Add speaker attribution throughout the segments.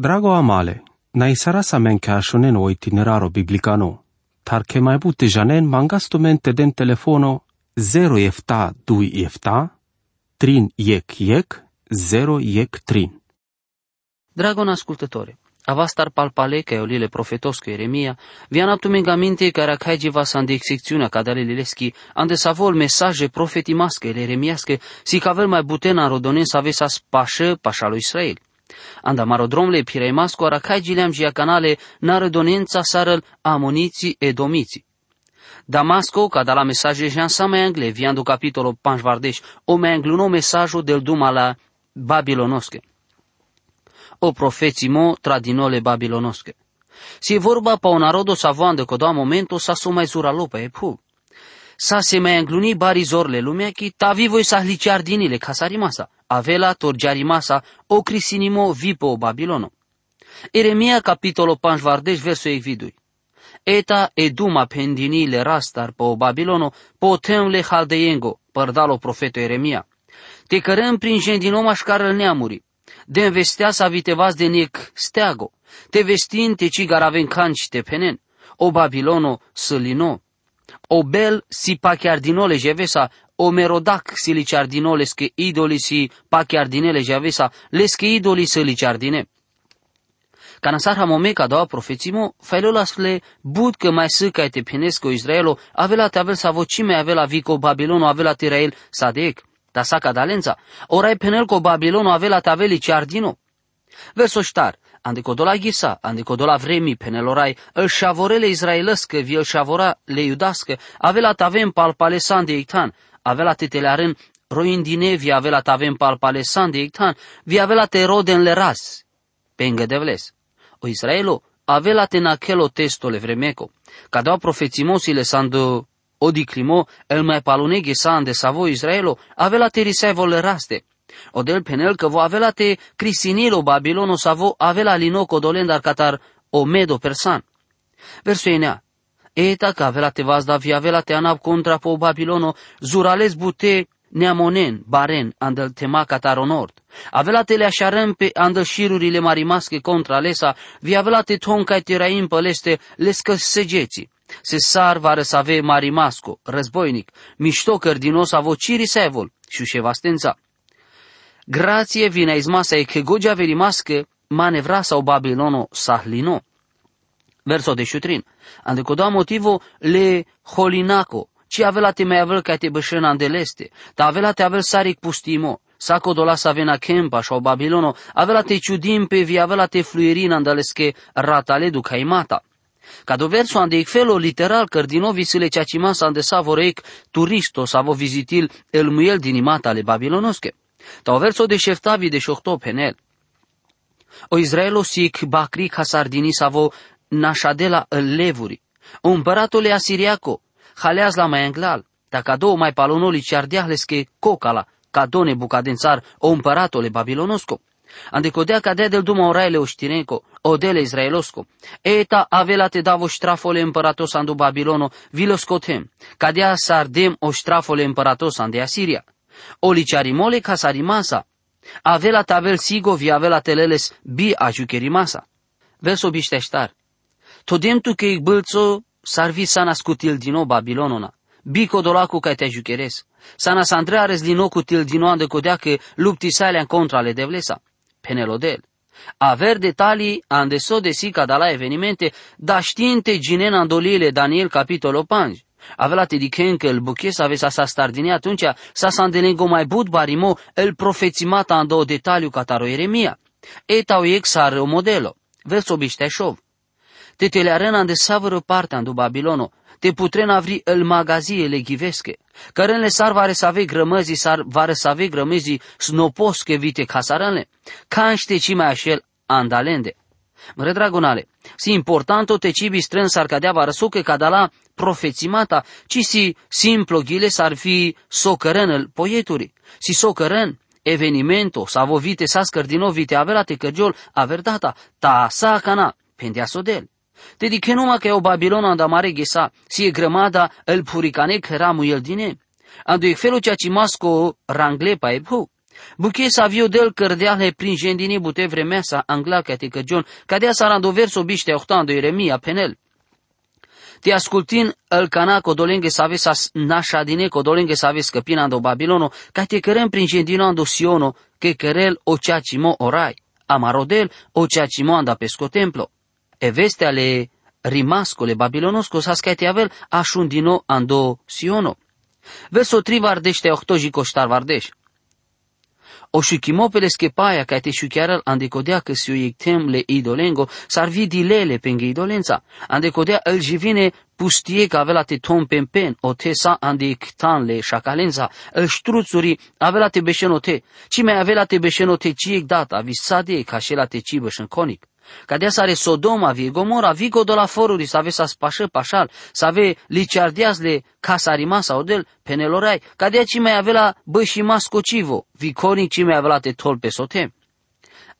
Speaker 1: Drago amale, na isara sa men ka shonen o itineraro biblicano, tar ke mai bute janen mangasto mente den telefono 0 efta 2 efta, trin iec iec, 0 iec trin.
Speaker 2: Dragon ascultătore, avastar palpale că eolile profetoscă Eremia, vian aptumengamente care acaige va sande secțiunea cadalelileschi, ande savol mesaje profetimască ele eremiască, si că avel mai butena rodonen să avea sa pașă pașa lui Israel. Anda marodromle piraimasco aracaigileam gia canale na redonența sarăl amoniții edomiții. Damasco, ca da la mesaje jean sa mai angle, viando capitolo panjvardeș, o mai angluno mesajul del duma la babilonosche. O profețimo tradinole babilonosche. Si e vorba pa un narodo savande că doa momento sa su mai zura lopa e pu. Sa se mai angluni barizorle lumea ki ta vivoi sa hliciardinile ca sa rimasa avela torgiarimasa o crisinimo vipo Babilono. Eremia capitolo panjvardeș verso evidui. Eta eduma pendinile rastar po Babilono le haldeiengo, părdalo profeto Eremia. Te cărăm prin gendinom așcară neamuri. De învestea sa vitevas de nec steago. Te vestin te cigar aven canci te penen. O Babilono sălino. O bel si pachiardinole jevesa o merodac si licardinole che idoli si pachiardinele javesa les che idoli se licardine. Canasar hamome ca doua profețimo, failolasle bud că mai să ca te penesco Israelo, avela te avel sa vocime avela vico Babilono avela tirael sadec, ta sa cadalența, orai penel co Babilono avela te aveli ciardino. Verso ștar, ande codola ghisa, ande codola vremi penelorai, îl șavorele israelăscă, vi îl șavora le iudască, avela te avem pal palesan de ictan, avela te telearen roin via avela tavem pal palesan de ictan, vi avela te roden le ras, pengă de vles. O Israelo, avela te nakelo testo le vremeco, ca dau profețimosile sando odiclimo, el mai paluneghe de savo Israelo, avela te risevo le raste, o del penel că vo avela te crisinilo Babilono savo avela linoco dolendar catar o medo persan. Verso enea, Eta că avela te vazda vi avela te anap contra po Babilono, zurales bute neamonen, baren, andel tema cataro nord. Avela te le așarăm pe andel șirurile marimasche contra lesa, vi avela te tonca te raim păleste lescă segeții. Se sar va ave marimasco, războinic, miștocăr din os avociri sevol, și șevastența. Grație vina izmasa e că gogea verimască manevra sau Babilono sahlino verso de šutrin. Ande koda motivo le holinako, ci avela te mai avel ca te bășân andeleste, ta avela te avel sarik pustimo, Sako dola sa vena kempa o Babilono, avela te ciudim pe vi avela te fluirin andaleske ratale du caimata. Ca do verso ande felo literal cărdinovi sile ceacimasa ande savorec turisto savo vizitil el muel din imata ale babilonosche. Ta o verso de șeftavi de șohto penel. O Israelo sic bacri hasardini savo nașadela levuri. Împăratule asiriaco, haleaz la mai englal, ta cadou mai palonoli ciardeahleske cocala, cadone bucadențar o împăratole babilonosco. Andecodea cadea del duma oraile oștirenco, odele israelosco. Eta avela te davo ștrafole împăratos andu Babilono, viloscotem, cadea sardem o ștrafole împăratos ande Asiria. O liciarimole casarimasa, avela tavel sigo vi avela teleles bi ajucherimasa. Verso bișteștar, Todemtu que igbălțo sarvi sana scutil dino Babilonona. Bico dolacu ca te jucheres. Sana sandrea rezlino cu til dino ande codea că lupti sale contra le devlesa. Penelodel. Aver detalii ande so de sica da la evenimente, da știinte ginena andolile Daniel capitolo 5. Avea te dichen că el buches ave sa stardine atunci, sa sandelengo mai bud barimo, el profețimata ando detaliu cataro Eremia. Eta o exar o modelo. Verso bișteșov te telearena de savără partea du Babilono, te putren avri el magazie le ghivesche, cărânle sar vare să ave grămăzi, sar vare să ave grămăzi snoposche vite casarănle, canște ci mai așel andalende. Mre dragonale, si importanto te cibi strân s-ar cadea varăsuche cadala profețimata, ci si simplo ghile s-ar fi socărân poieturi, si socărân evenimento, sa vite sa scărdino vite avela te cărgiol averdata, ta sa cana, pendea sodel. Dediche numai că o Babilona da mare ghesa, si e grămada el puricane că ramu el dine. Andu e felul cea ci masco rangle pa e pu. Buche savio del cărdeale prin gendini bute vremea sa angla ca te căgion, cadea sa rando verso biște octando Ieremia penel. Ti ascultin el cana codolenghe sa avesas nașadine codolenghe sa aves do Babilono, ca te cărem prin gendinando Siono, che cărel o ceacimo orai, amarodel o ceacimo anda pesco templo. E veste ale rimascole babilonosco sa scate avel ashundino ando Siono. Verso tri vardește ochtoji coștar vardeș. O shukimopele skepaja kaj te shukjaral ande kodja que si tem le idolengo sarvi dilele penge idolenza. Ande kodja el jivine pustie că avea te tom pen o te sa ande ktan le shakalenza. El struțuri avea te beșenote. Ci mai avea te beșenote ci data visade ca și la te cibăș în conic. Cadea să are Sodoma, vie Gomora, vi la foruri, să ave să spașă pașal, să ave liciardiazle casarima sau del penelorai, cadea ci mai avea la bășima scocivo, vi conic ci mai avea la te tol pe sote.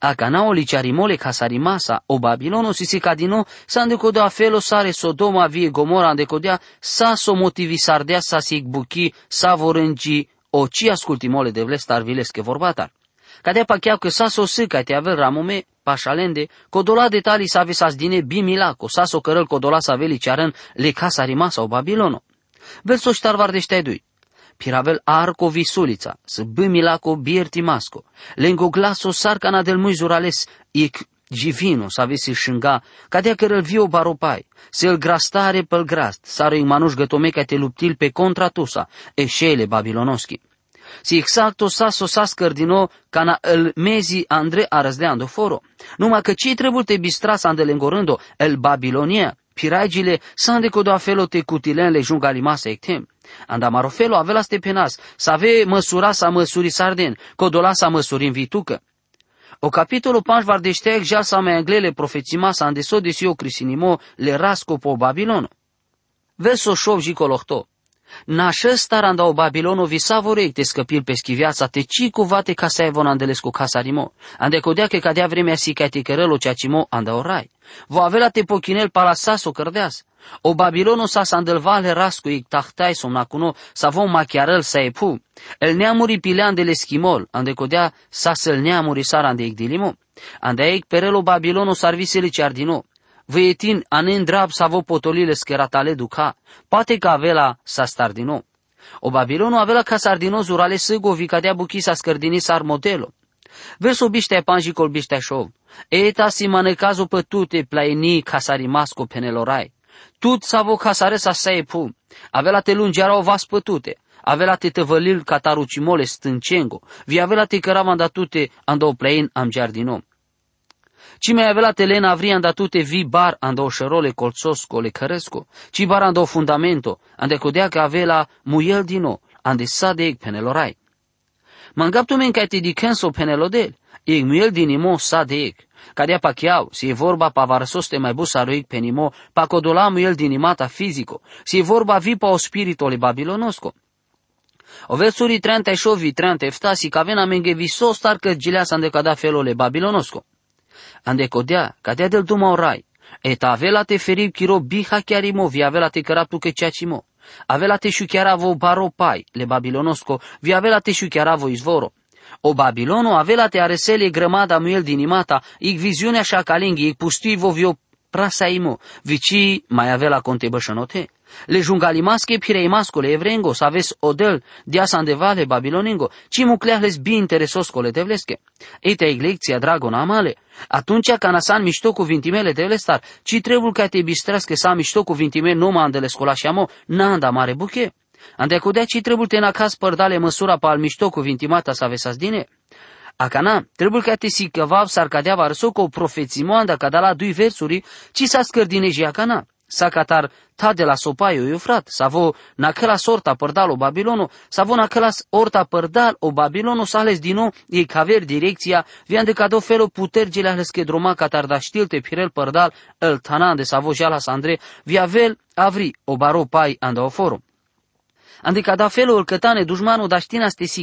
Speaker 2: A canao liciarimole casarimasa, o Babilono si si cadino, sa andecodea felo sare Sodoma vie Gomora andecodea, sa so motivi sardea sa sig buchi, sa vorângi, o ci ascultimole de vlestar vilesche vorbatar. Cadea pacheau că sa so sâca te avea ramume, pașalende, codola detalii să avesas dine bimilaco, sa so cărăl codola să aveli cearăn le casa rimasa o Babilono. Verso ștarvar de ștaidui. Piravel arco visulița, să bimilaco bierti masco, lengo glaso sarcana del muizurales, ic givino să avesi șânga, cadea cărăl vio baropai, să-l grastare pel grast, sară manuș gătomeca te luptil pe contra tusa, eșele babilonoschi. Si exacto saso scărdino cana el mezi andre arăzleando foro. Numai că cei trebuie te bistras andelengorândo el Babilonia, piragile sande codo afelo te cutilenle jungalimasa ectem. Andamarofelo avela ste penas, să ave măsura sa măsuri sarden, codola sa măsuri în vitucă. O capitolul 5 vardește já sa mai anglele profețima sa andeso de sio crisinimo le rasco po Babilono. Verso șov și colohto. Naše staranda o Babilono vi te scăpil pe schiviața te ci cuvate ca să evon andeles cu casa rimo. Ande codea că cadea vremea si ca te cărălo cea cimo anda orai. Vo avea te pochinel palasas o cărdeas. O Babilono sa sandelvale rascu ic tahtai somnacuno sa vom machiarăl sa epu. El neamuri pilean de schimol, ande codea sa să-l neamuri sara ande ic dilimo. Ande aic perelo Babilono sarvisele ciardino văietin anen drab vo potolile scheratale duca, poate că avela sa stardino. O Babilonu avela ca sardino zurale sâgo vicadea buchi sa scărdini sar modelo. Verso biște panji col biște șov. Eta si manecazo pătute plaini casarimasco penelorai. Tut savo casare sa pu. Avela te lungeara o vas pătute. Avela te tăvălil catarucimole stâncengo. Vi avela te căravandatute ando plein am giardino. Ci mai avea telena avria andatute vi bar ando oșerole colțosco le căresco, ci bar ando fundamento, ande codea că avea muiel dino, ande sadeg penelorai. Mangaptu men ca te dicenso penelodel, ig muiel dinimo sadeg, cadea pachiau, si e vorba pa varsoste mai bus aruic penimo, pa codola muiel dinimata fizico, si e vorba vi pa o spiritole babilonosco. O versuri 38 37 si cavena menge viso star că gilea s-a decada felole babilonosco ande codea, cadea del duma orai, et avela te ferib kiro biha chiarimo, vi avela te căraptu che ceacimo, avela te vo baro pai, le babilonosco, vi avela te vo izvoro. O Babilono avela te aresele grămada muel din imata, ic viziunea și acalingi, ic pustivo vio prasaimo, vici mai avela conte bășănote. Le jungalimasche pireimascole evrengo, să aveți odel, diasa andevale babiloningo, ci mucleahles bi interesoscole devlesche. Eite iglecția dragona amale, atunci ca nasan mișto cuvintimele devlestar, ci trebuie ca te bistrească sa mișto cuvintime noma andele scolașiamo, n-anda mare buche. Ande cudea ci trebuie te nacas părdale măsura pa al mișto cuvintimata să avesas dine. Acana, trebuie ca te si căvav s-ar cadea varso cu profețimoanda ca da la dui versuri, ci s-a scărdine și acana. Sacatar ta de la sopaio Eufrat, savo naquela sorta părdal o Babilono, savo naquela orta părdal o Babilono sales dino ei caver direcția, vian de cado felo putergile ales que droma catar da stilte pirel părdal el tanan de savo jalas Andre, via vel avri o baro pai anda o foro. Andi cada felo el cătane dușmanu da știna ste si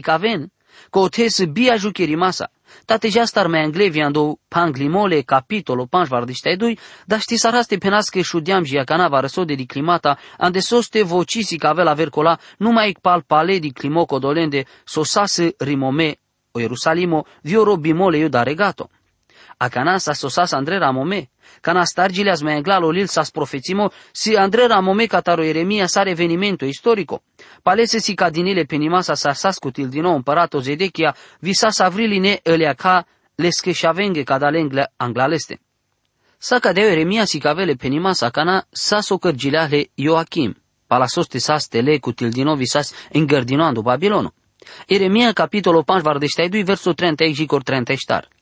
Speaker 2: caven, că o te să bia jucheri masa, Tate já estar me angleviando panglimole capitolo panj vardishtedui, da ști saraste penasche șudiam ji acana răsode di climata, ande soste vocisi ca avea vercola, numai pal pale di climoco dolende, sosase rimome o Ierusalimo, vio robimole Iuda regato. Acana sa sosas Andre Ramome, cana stargileas me englalo lil sas profețimo, si Andre Ramome cataro Ieremia sa revenimento istorico. Palese si cadinile penimasa sa sascutil din nou împărato Zedechia, visa sa vriline elea ca lesche șavenghe cadalengle anglaleste. Sa cadeo Ieremia si cavele penimasa cana sa socărgileale Ioachim, palasoste sas tele cu tildino visas îngărdinoando Babilonu. Ieremia capitolo 5 vardeštai verso 30 și cor 30 star.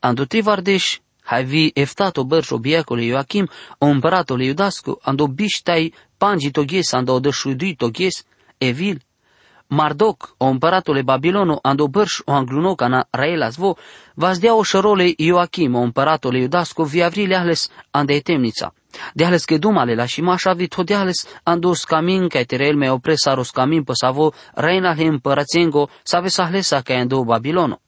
Speaker 2: Ando tri vardeș, hai vi eftato bărșo biacole Ioachim, o împăratole iudascu, ando biștai pangi toghes, ando odășudui toghes, evil, Mardoc, o împăratule Babilonu, ando bărș o angluno na Raelas vo, vas dea o șărole Ioachim, o împăratule iudascu, vi avrile ales ande temnița. Deales che dumale la și mașa vi tot deales andos camin ca terel me opresaros camin păsavo reina he împărățengo sa vesahlesa ca ando Babilono.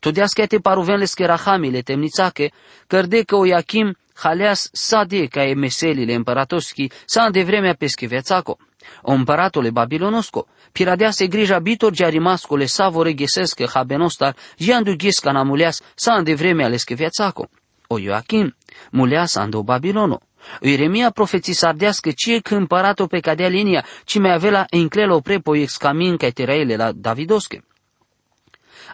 Speaker 2: Todeas că te paruvenles că rahamile temnițache, cărde că o Iachim haleas sade ca e meselile împăratoschi, sa de vremea peschivețaco. O împăratule Babilonosco, piradea se grija bitor giarimascole savore ghesesc habenostar, jiandu ghisca na muleas, sa de vremea leschivețaco. O Ioachim, muleas ando Babilono. Ieremia profeții sardească cie că împăratul pe cadea linia, ci mai avea la enclelo prepo excamin ca teraile la Davidosche.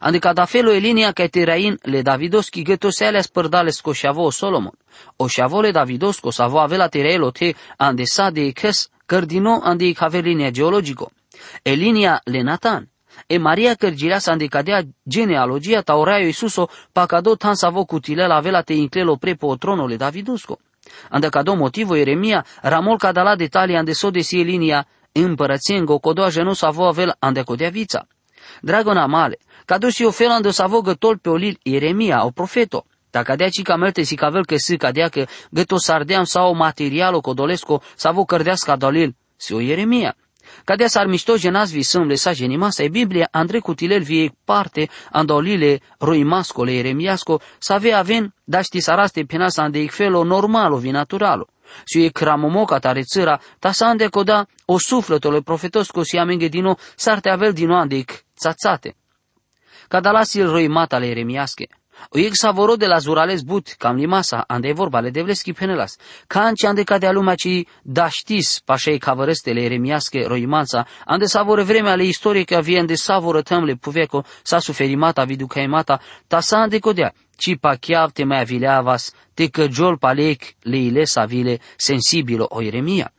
Speaker 2: Adică da felo e linia ca terain le Davidoski găto se alea spărdale scoșavo Solomon. O șavole Davidosco sa vo avea la terailo te ande sa de ecas cărdino ande e have linia geologico. E linia le Natan. E Maria cărgirea sa cadea genealogia tauraio Isuso pacado tan sa vo cutilela avea te inclelo prepo tronole Davidosco. Ande cado motivo Eremia, ramol cadala detalii ande so desi linia împărățiengo codoaje nu sa vo avel ande codea vița. Dragona male, cadu si o fel ande sa vo gătol pe olil Eremia, o profeto. Ta cadea cica melte si cavel că si cadea că găto sardeam sau materialo codolesco sa vo cărdească dolil, si o Eremia. Cadea s-ar mișto genați visăm lesa genimasa e Biblia, Andrei Cutilel vie parte andolile roimascole eremiasco, să avea aven, da ști saraste penasa ande felo normalo vi naturalo. Și e cramomoca tare țăra, ta sa ande coda o sufletole profetosco si amenge dino sarte avel dino andeic țațate. Cadalasil roimata le eremiasche, Oieg savoro de la zurales but, cam limasa, ande vorba le devleski penelas. Canci ande cadea lumea ci da știs pașei cavărestele eremiasche roimanța, ande savore vremea le istorie că avie ande savoră tămle puveco, sa suferimata viducaimata, ta sa ande codea, ci pa chiav te mai avileavas, te căgiol palec le ilesa vile sensibilo o Eremia.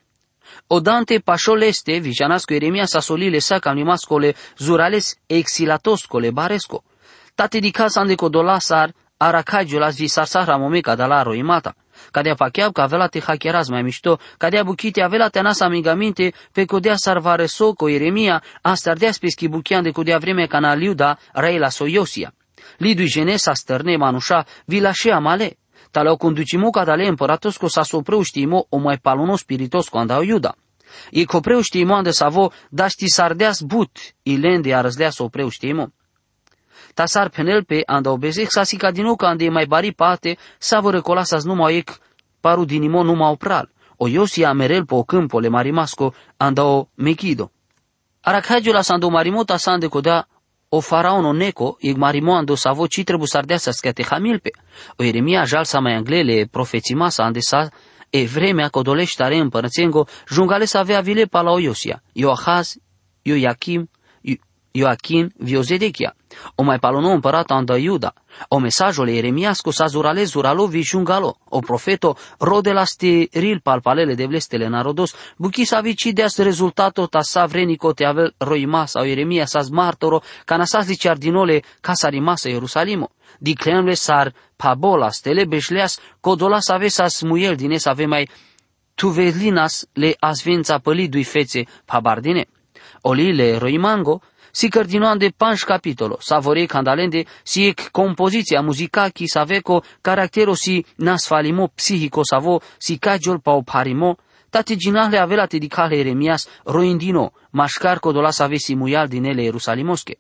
Speaker 2: Odante pașoleste, vijanasco Eremia sa solile sa cam limascole zurales exilatoscole baresco. Tate di casa ande codolasar, aracagiolas vi sarsara momeca da la roimata. Cadea pacheab că avea la te hacheraz mai mișto, cadea buchite avea la te nasa amigamente, pe codea sarvare soco Ieremia, asta ardea speschi buchian de codea vreme ca na liuda, raela soiosia. Lidu genesa stărne manușa, vilașea male. Tale o conducimo ca dale împăratosco sa sopreu știimo o mai palono spiritosco andau iuda. E copreu știimo ande savo, da ști sardeas but, ilende a răzlea sopreu știimo. Tasar penel pe anda obezek sa sika dinoka ande mai bari pate sa vă recolasas numai ec paru dinimo numai opral. O iosia merel po câmpo le marimasco anda o mechido. Arakhajula sando marimota sande koda o faraono neco ig marimo ando savo ci trebu sardeasa scate hamilpe. O Eremia jal sa mai anglele profețimasa ande sa e vremea codolești tare împărățengo, jungale să avea vile pa la o Iosia, Ioahaz, Ioachim, Ioachim, Viozedechia. O mai palonou împărat anda Iuda. O mesajul Eremiascu sa zurale zuralo vișungalo. O profeto rode la steril palpalele de vlestele narodos. Buchi sa vicideas rezultato ta sa vrenico te avel roima sau Eremia sa martoro ca na sa zice ardinole ca sa rimasa Ierusalimo. Di cleamle sar pabola stele beșleas codola sa ave sa smuiel din sa ave mai tuvelinas le asvința pălidui fețe pabardine. Olile roimango, si de panș capitolo, savorei candalende, si ec compoziția muzicachi saveco, caractero si nasfalimo psihico savo, si cagiol pau parimo, tate ginale avela te dicale Eremias, roindino, mașcar codola să avesi muial din ele Ierusalimosche.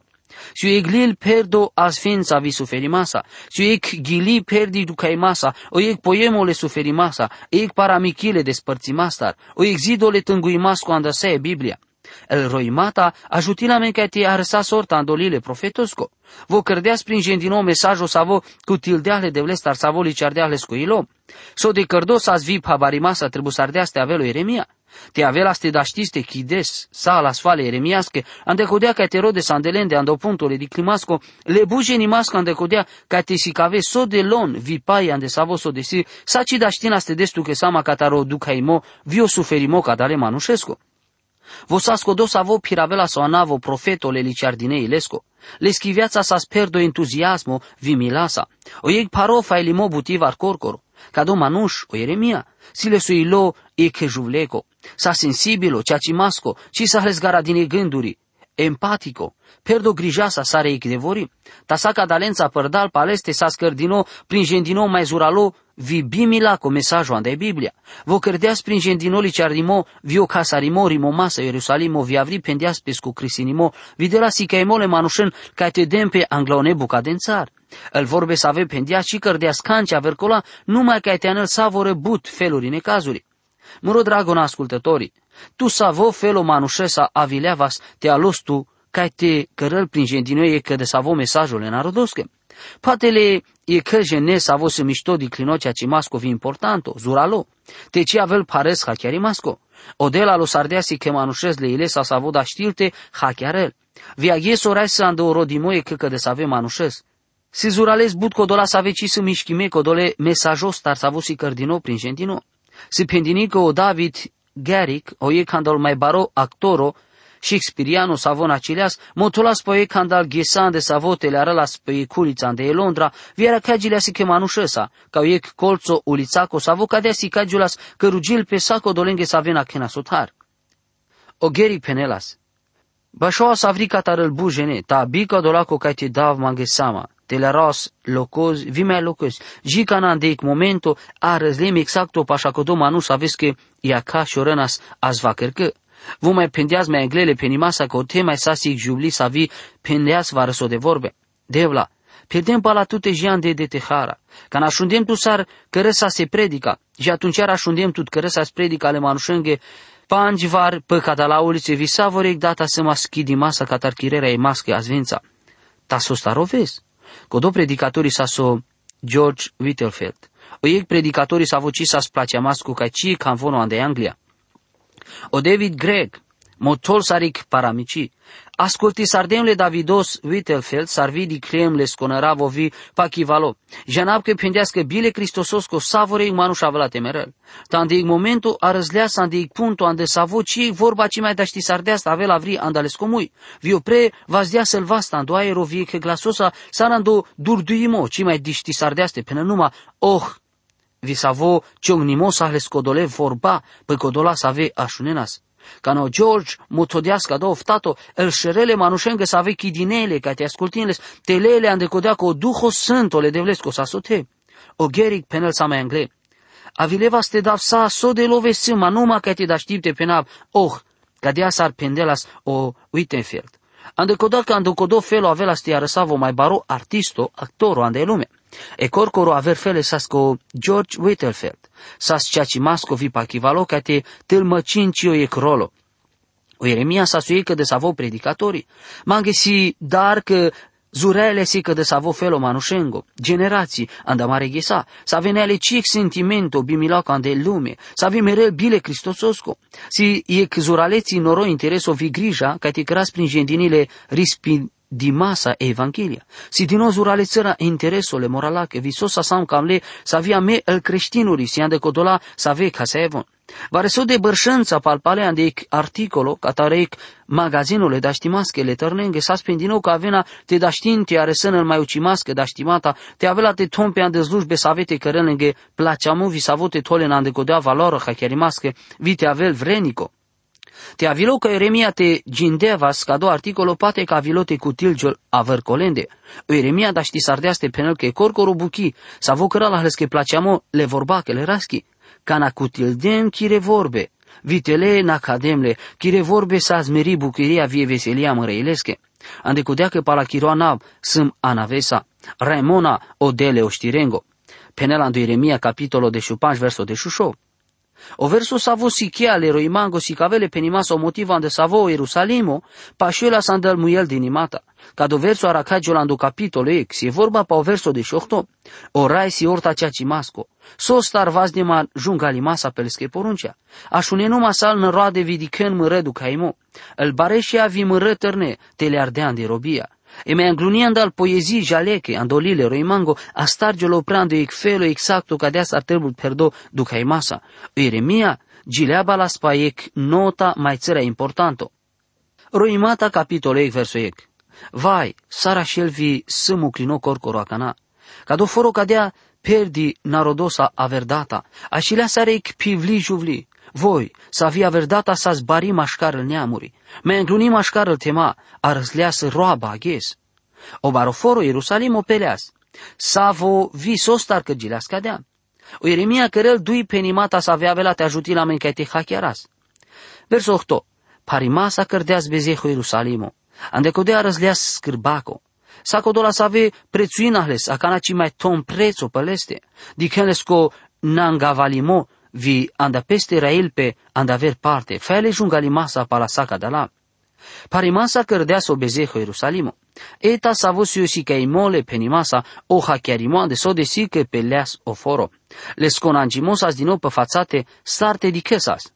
Speaker 2: Și eglil perdo asfința vi suferimasa, și ec gili perdi ducaimasa, o ec poemole suferimasa, ec paramichile despărțimastar, o ec zidole tânguimas cu andăsea Biblia. El roimata ajutilamen que te arsa sorta andolile profetosco. Vo cărdeas prin gendino mesajo savo cu tildeahle de vlestar savo liceardeahle scoilo. So de cărdos as vip habarimasa tribu sardeaste avelo Eremia. Te avelas te daștiste chides, sa la sfale eremiasche, andecodea ca te rode sandelende ando puntole di climasco, le buje nimasco andecodea ca te si cave so de lon, vi pai ande savo so de si, sa ci daștina ste destu che sama cataro ducaimo, vio suferimo ca dale manușesco. Vosasco dos avo piravela so anavo profeto le liciardinei lesco. Le schiviața sa sperdo entuziasmo vi milasa. O ieg paro fa elimo butivar corcoro. Cado manuș, o Eremia, si le suilo e che juvleco. Sa sensibilo, ceacimasco, ci sa hresgara din gânduri, empatico, perdo grijasa sare icdevori, ta sa cadalența părdal paleste sa scărdino, prin gendino mai zuralo, vi bimila cu mesajul andai Biblia. Vo cărdeas prin gendino li ciardimo, vi o casarimo, rimo masa Ierusalimo, vi avri pendeas pescu crisinimo, vi de la sicaimo le manușen, ca te dempe anglaone bucadențar. El vorbe să ave pendia și cărdeas cancea vercola, numai ca te anel sa vor but feluri necazuri. Muro dragona ascultătorii, tu sa vo felo manușesa avilevas te alostu ca te cărăl prin gendinoie că de sa vo mesajul în narodosche. Poate le e că gene sa vo se mișto di clinocea ci masco vi importanto, zuralo. Te ci avel pares ha chiar masco. Odela lo sardeasi che manușes le ile sa sa vo da știlte ha chiarel. Vi aghies orai să andă o rodimoie că de sa ave manușes. Si zurales but codola sa veci să mișchime codole mesajos tar sa vo si cărdino prin gendino. Si pendinico o David Garrick, o e candal mai baro actoro, Shakespeareano savon acilias, motolas po e candal ghesan de savotele aralas pe e culița de e Londra, viera cagilea si che manușesa, ca e colțo ulițaco savo cadea si cagiulas cărugil pe saco dolenghe savena kena sotar. O geri penelas. Bașoa savri catarăl bujene, ta bica dolaco ca te dav mangesama, teleros locos, vime locos, jicana deic momento, a răzlem exacto pașacodo manus aveți că ia ca șorănas azvacărcă. Vă mai pendeaz mai englele pe nimasa că o te mai sasic jubli să vi pendeaz va răso de vorbe. Devla, pendem pa la tute jian de detehara. Ca nașundem tu sar cărăsa se predica, și atunci ar așundem tu cărăsa se predica ale manușenghe, panjivar păcata la ulițe vi savorec data să mă schidi masa catar chirerea e mască azvința. Ta s-o starovezi. Codo predicatorii sa so George Whittlefeld. O ieg predicatorii sa voci sa splacia mascu ca ci cam vono ande Anglia. O David Gregg, motol sarik paramici. Ascolti sardemle Davidos Whittlefeld sarvi di cremle sconăra vovi pachivalo. Janab că pendească bile Cristososco savorei manuș avla temerel. Tandeic momentul a răzlea sandeic punto ande savo ci vorba ci mai daști sardeasta avea vri andales comui. Vio pre vazdea selvasta ando aero vie că glasosa sarando durduimo ci mai diști sardeaste până numa oh vi savo ciocnimo sa scodole vorba pe codola să ave așunenas. Cano George mutodiasca do oftato el șerele manușengă să ave chidinele ca te ascultinles telele andecodea cu duho sântole de vlesco sa sote. O geric penel sa mai angle. Avileva ste dav sa so de lovesi ma numa ca te da știpte penab oh ca dea sar pendelas o Wittenfeld. Andecodea ca andecodo felo avela ste arăsavo mai baro artisto, actoro ande lume. E corcoro aver fele sasco George Whittlefeld, sas ceaci masco vi pachivalo ca te tâlmăcincio e crolo. O Ieremia sa suică de savo predicatori, manghe si dar că Zurele si că de savo felo manușengo, generații, anda mare ghesa, sa veneale ciec sentimento bimiloca ande lume, sa vi mereu bile cristososco, si e că zuraleții noro intereso vi grija, ca te cras prin gendinile rispi di masa e Evanghelia. Si din ozurale țăra interesole moralache, visosa sam camle, să avea me el creștinuri, si ande codola să ave ca să evon. Va reso de bărșânța palpale ande articolo, catarec magazinule da știmasche le tărnenghe, sa spendino ca avena te da știn te are sână mai ucimasche da știmata, te avela te tompe ande slujbe să avete cărălenghe placeamu vi să avote tolen ande codea valoră ha chiarimasche, vi te avel vrenico. Te avilo că Eremia te gindevas ca două articolo poate ca avilote cu tilgiol aver colende. O Eremia da ști sardeaste penel că corcoro buchi, sa vocăra la hles că placeamo le vorba că le raschi. Cana cu tildem chire vorbe. Vitele na cademle, chire vorbe sa zmeri buchiria vie veselia măreilesche. Ande cu deacă pala chiroana sâm anavesa, Raimona o dele o știrengo. Penela în Ieremia capitolo de șupanș verso de șușo. O verso savo si chiale roimango si cavele penimasa o motiva ande savo Ierusalimo, pa šela sam dal mujel dinimata. Kad o verso aracaggiolando capitolo ek, si e vorba pa o verso de șohto, o rai si orta cea cimasco. So star vaznima jungali masa pelske poruncia. Așune numa sal në roade vidiken më redu caimo. El bareșia vi më rătărne, tele ardean de robia. E me angluniando al poezii jaleke, andolile roimango, a stargiolo prando ik felo exacto cadea ar trebui perdo ducai masa. Iremia, gileaba la spaek nota mai țărea importanto. Roimata capitolo ek verso ek. Vai, sara scelvi sâmu clino corcoro acana. Cado foro cadea perdi narodosa averdata, așilea sarek pivli juvli. Voi, să avea averdata să zbari mașcarul neamuri, me încluni mașcarul tema, a răsleasă roaba aghes. O baroforo Ierusalim o peleas, savo vi sostar că gileas cadea. O Ieremia cărel dui penimata să avea vela te ajuti la mencaite hachiaras. Verso 8. Parimasa cărdeas bezeho Ierusalimo, ande codea răsleas scârbaco. Sako dola save prețuinahles, acanaci mai tom prețo păleste, dicenles co nangavalimo, vi anda peste railpe anda aver parte, fele jungali masa pala saca de la. Parimasa cărdea so bezeho Ierusalimo. Eta savosio si ca imole penimasa o hachiarimo ande so desi că peleas o foro. Les conangimosas din nou pe fațate starte di chesas.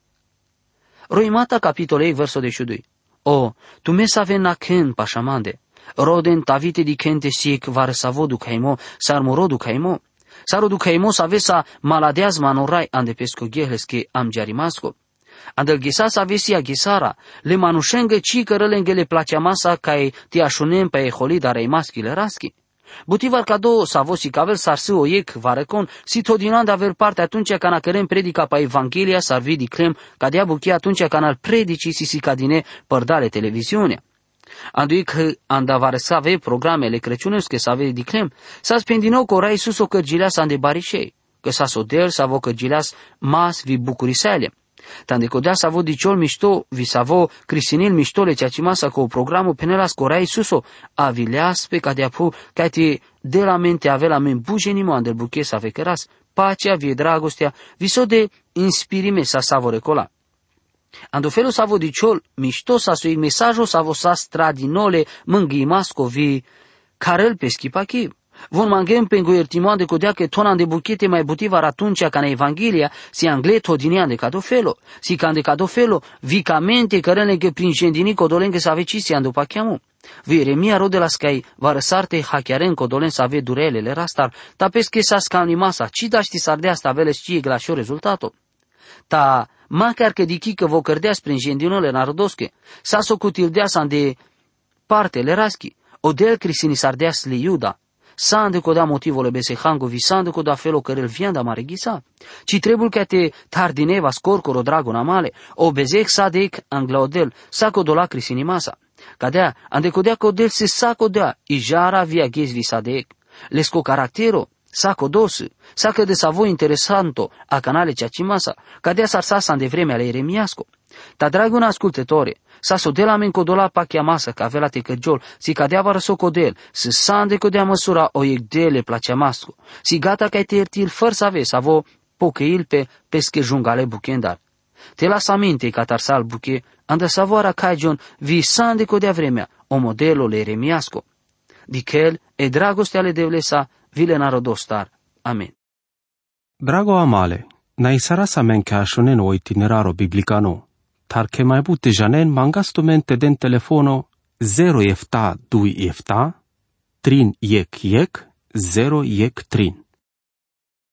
Speaker 2: Roimata capitolei verso de șudui. O, tu mesa vena ken pașamande. Roden tavite di kente siek var savodu caimo, sarmorodu caimo. Sarodu caimos avesa maladeaz manorai ande pesco gehles que am jarimasco. Andel gisas avesia gisara, le manushenge ci cărălenge le placea masa cae ti așunem pe eholida reimaschile raschi. Butivar cado savosi cavel sarsu o iec varecon, si todinan de aver parte atunci cana cărem predica pa Evanghelia sarvi di clem, ca dea buchi atunci canal predici si si cadine părdale televiziunea. Anduic andavare să ave programele crăciunesche să ave diclem, să spendino cu rai sus o cărgileas ande barișei, că sa sodel să avo cărgileas mas vi bucurisele. Tande codea să avo diciol mișto, vi să avo crisinil mișto le ceaci masa cu programul penelas cu rai suso, avileas pe ca de apu, ca te de la mente ave la men bujenimo andel buche să ave căras, pacea, vie dragostea, viso de inspirime să savore cola. Ando felo savo diciol, mișto sa sui mesajo savo sa stradinole mânghi mascovi, carel peschi pachi. Von mangem pengo ertimoan de codea che tonan de buchete mai butivar atunci ca na Evanghelia si angle todinean de cadofelo, si can de cadofelo, vicamente cărele che prin scendini codolenghe sa vecisi ando pachiamu. Viremia rode la scai va răsarte hachiaren codolen să ave durelele rastar, ta pesche sa scani masa, ci da ști sardea sta vele știe glașo rezultato. Ta makar că dichi că vo cărdea spre gendinole narodosche, sa so cutildea san de parte le raschi, o del crisini sardeas le iuda, sande ko da motivole bese hango vi sande ko da felo cărel vianda mare ghisa, ci trebuie că te tardineva scorcoro dragon amale, o bezec sadec anglaodel, sa ko dola crisini masa. Cadea, ande codea codel se sa codea, i jara via ghez vi sadec, lesco caractero, Saco dos, sacă de savo interesanto a canale ceacimasa, cadea sarsasan de vreme ale Eremiasco. Ta dragul ascultătore, sa so de la men codola pa chiamasa ca avea te căgiol, si cadea vară so codel, si sande codea măsura o dele placea masco, si gata ca te ertil fără să ave savo pocheil pe pesche jungale buchendar. Te las aminte ca tarsal buche, anda savoara cagion vi sande codea vremea, o modelo le Eremiasco. Dichel e dragoste ale devlesa vile narodostar. Amen.
Speaker 1: Drago amale, na isara sa men ka shonen o itineraro biblicano, tar ke mai bute janen mangasto mente den telefono 0 efta 2 efta, trin yek yek, 0 yek trin.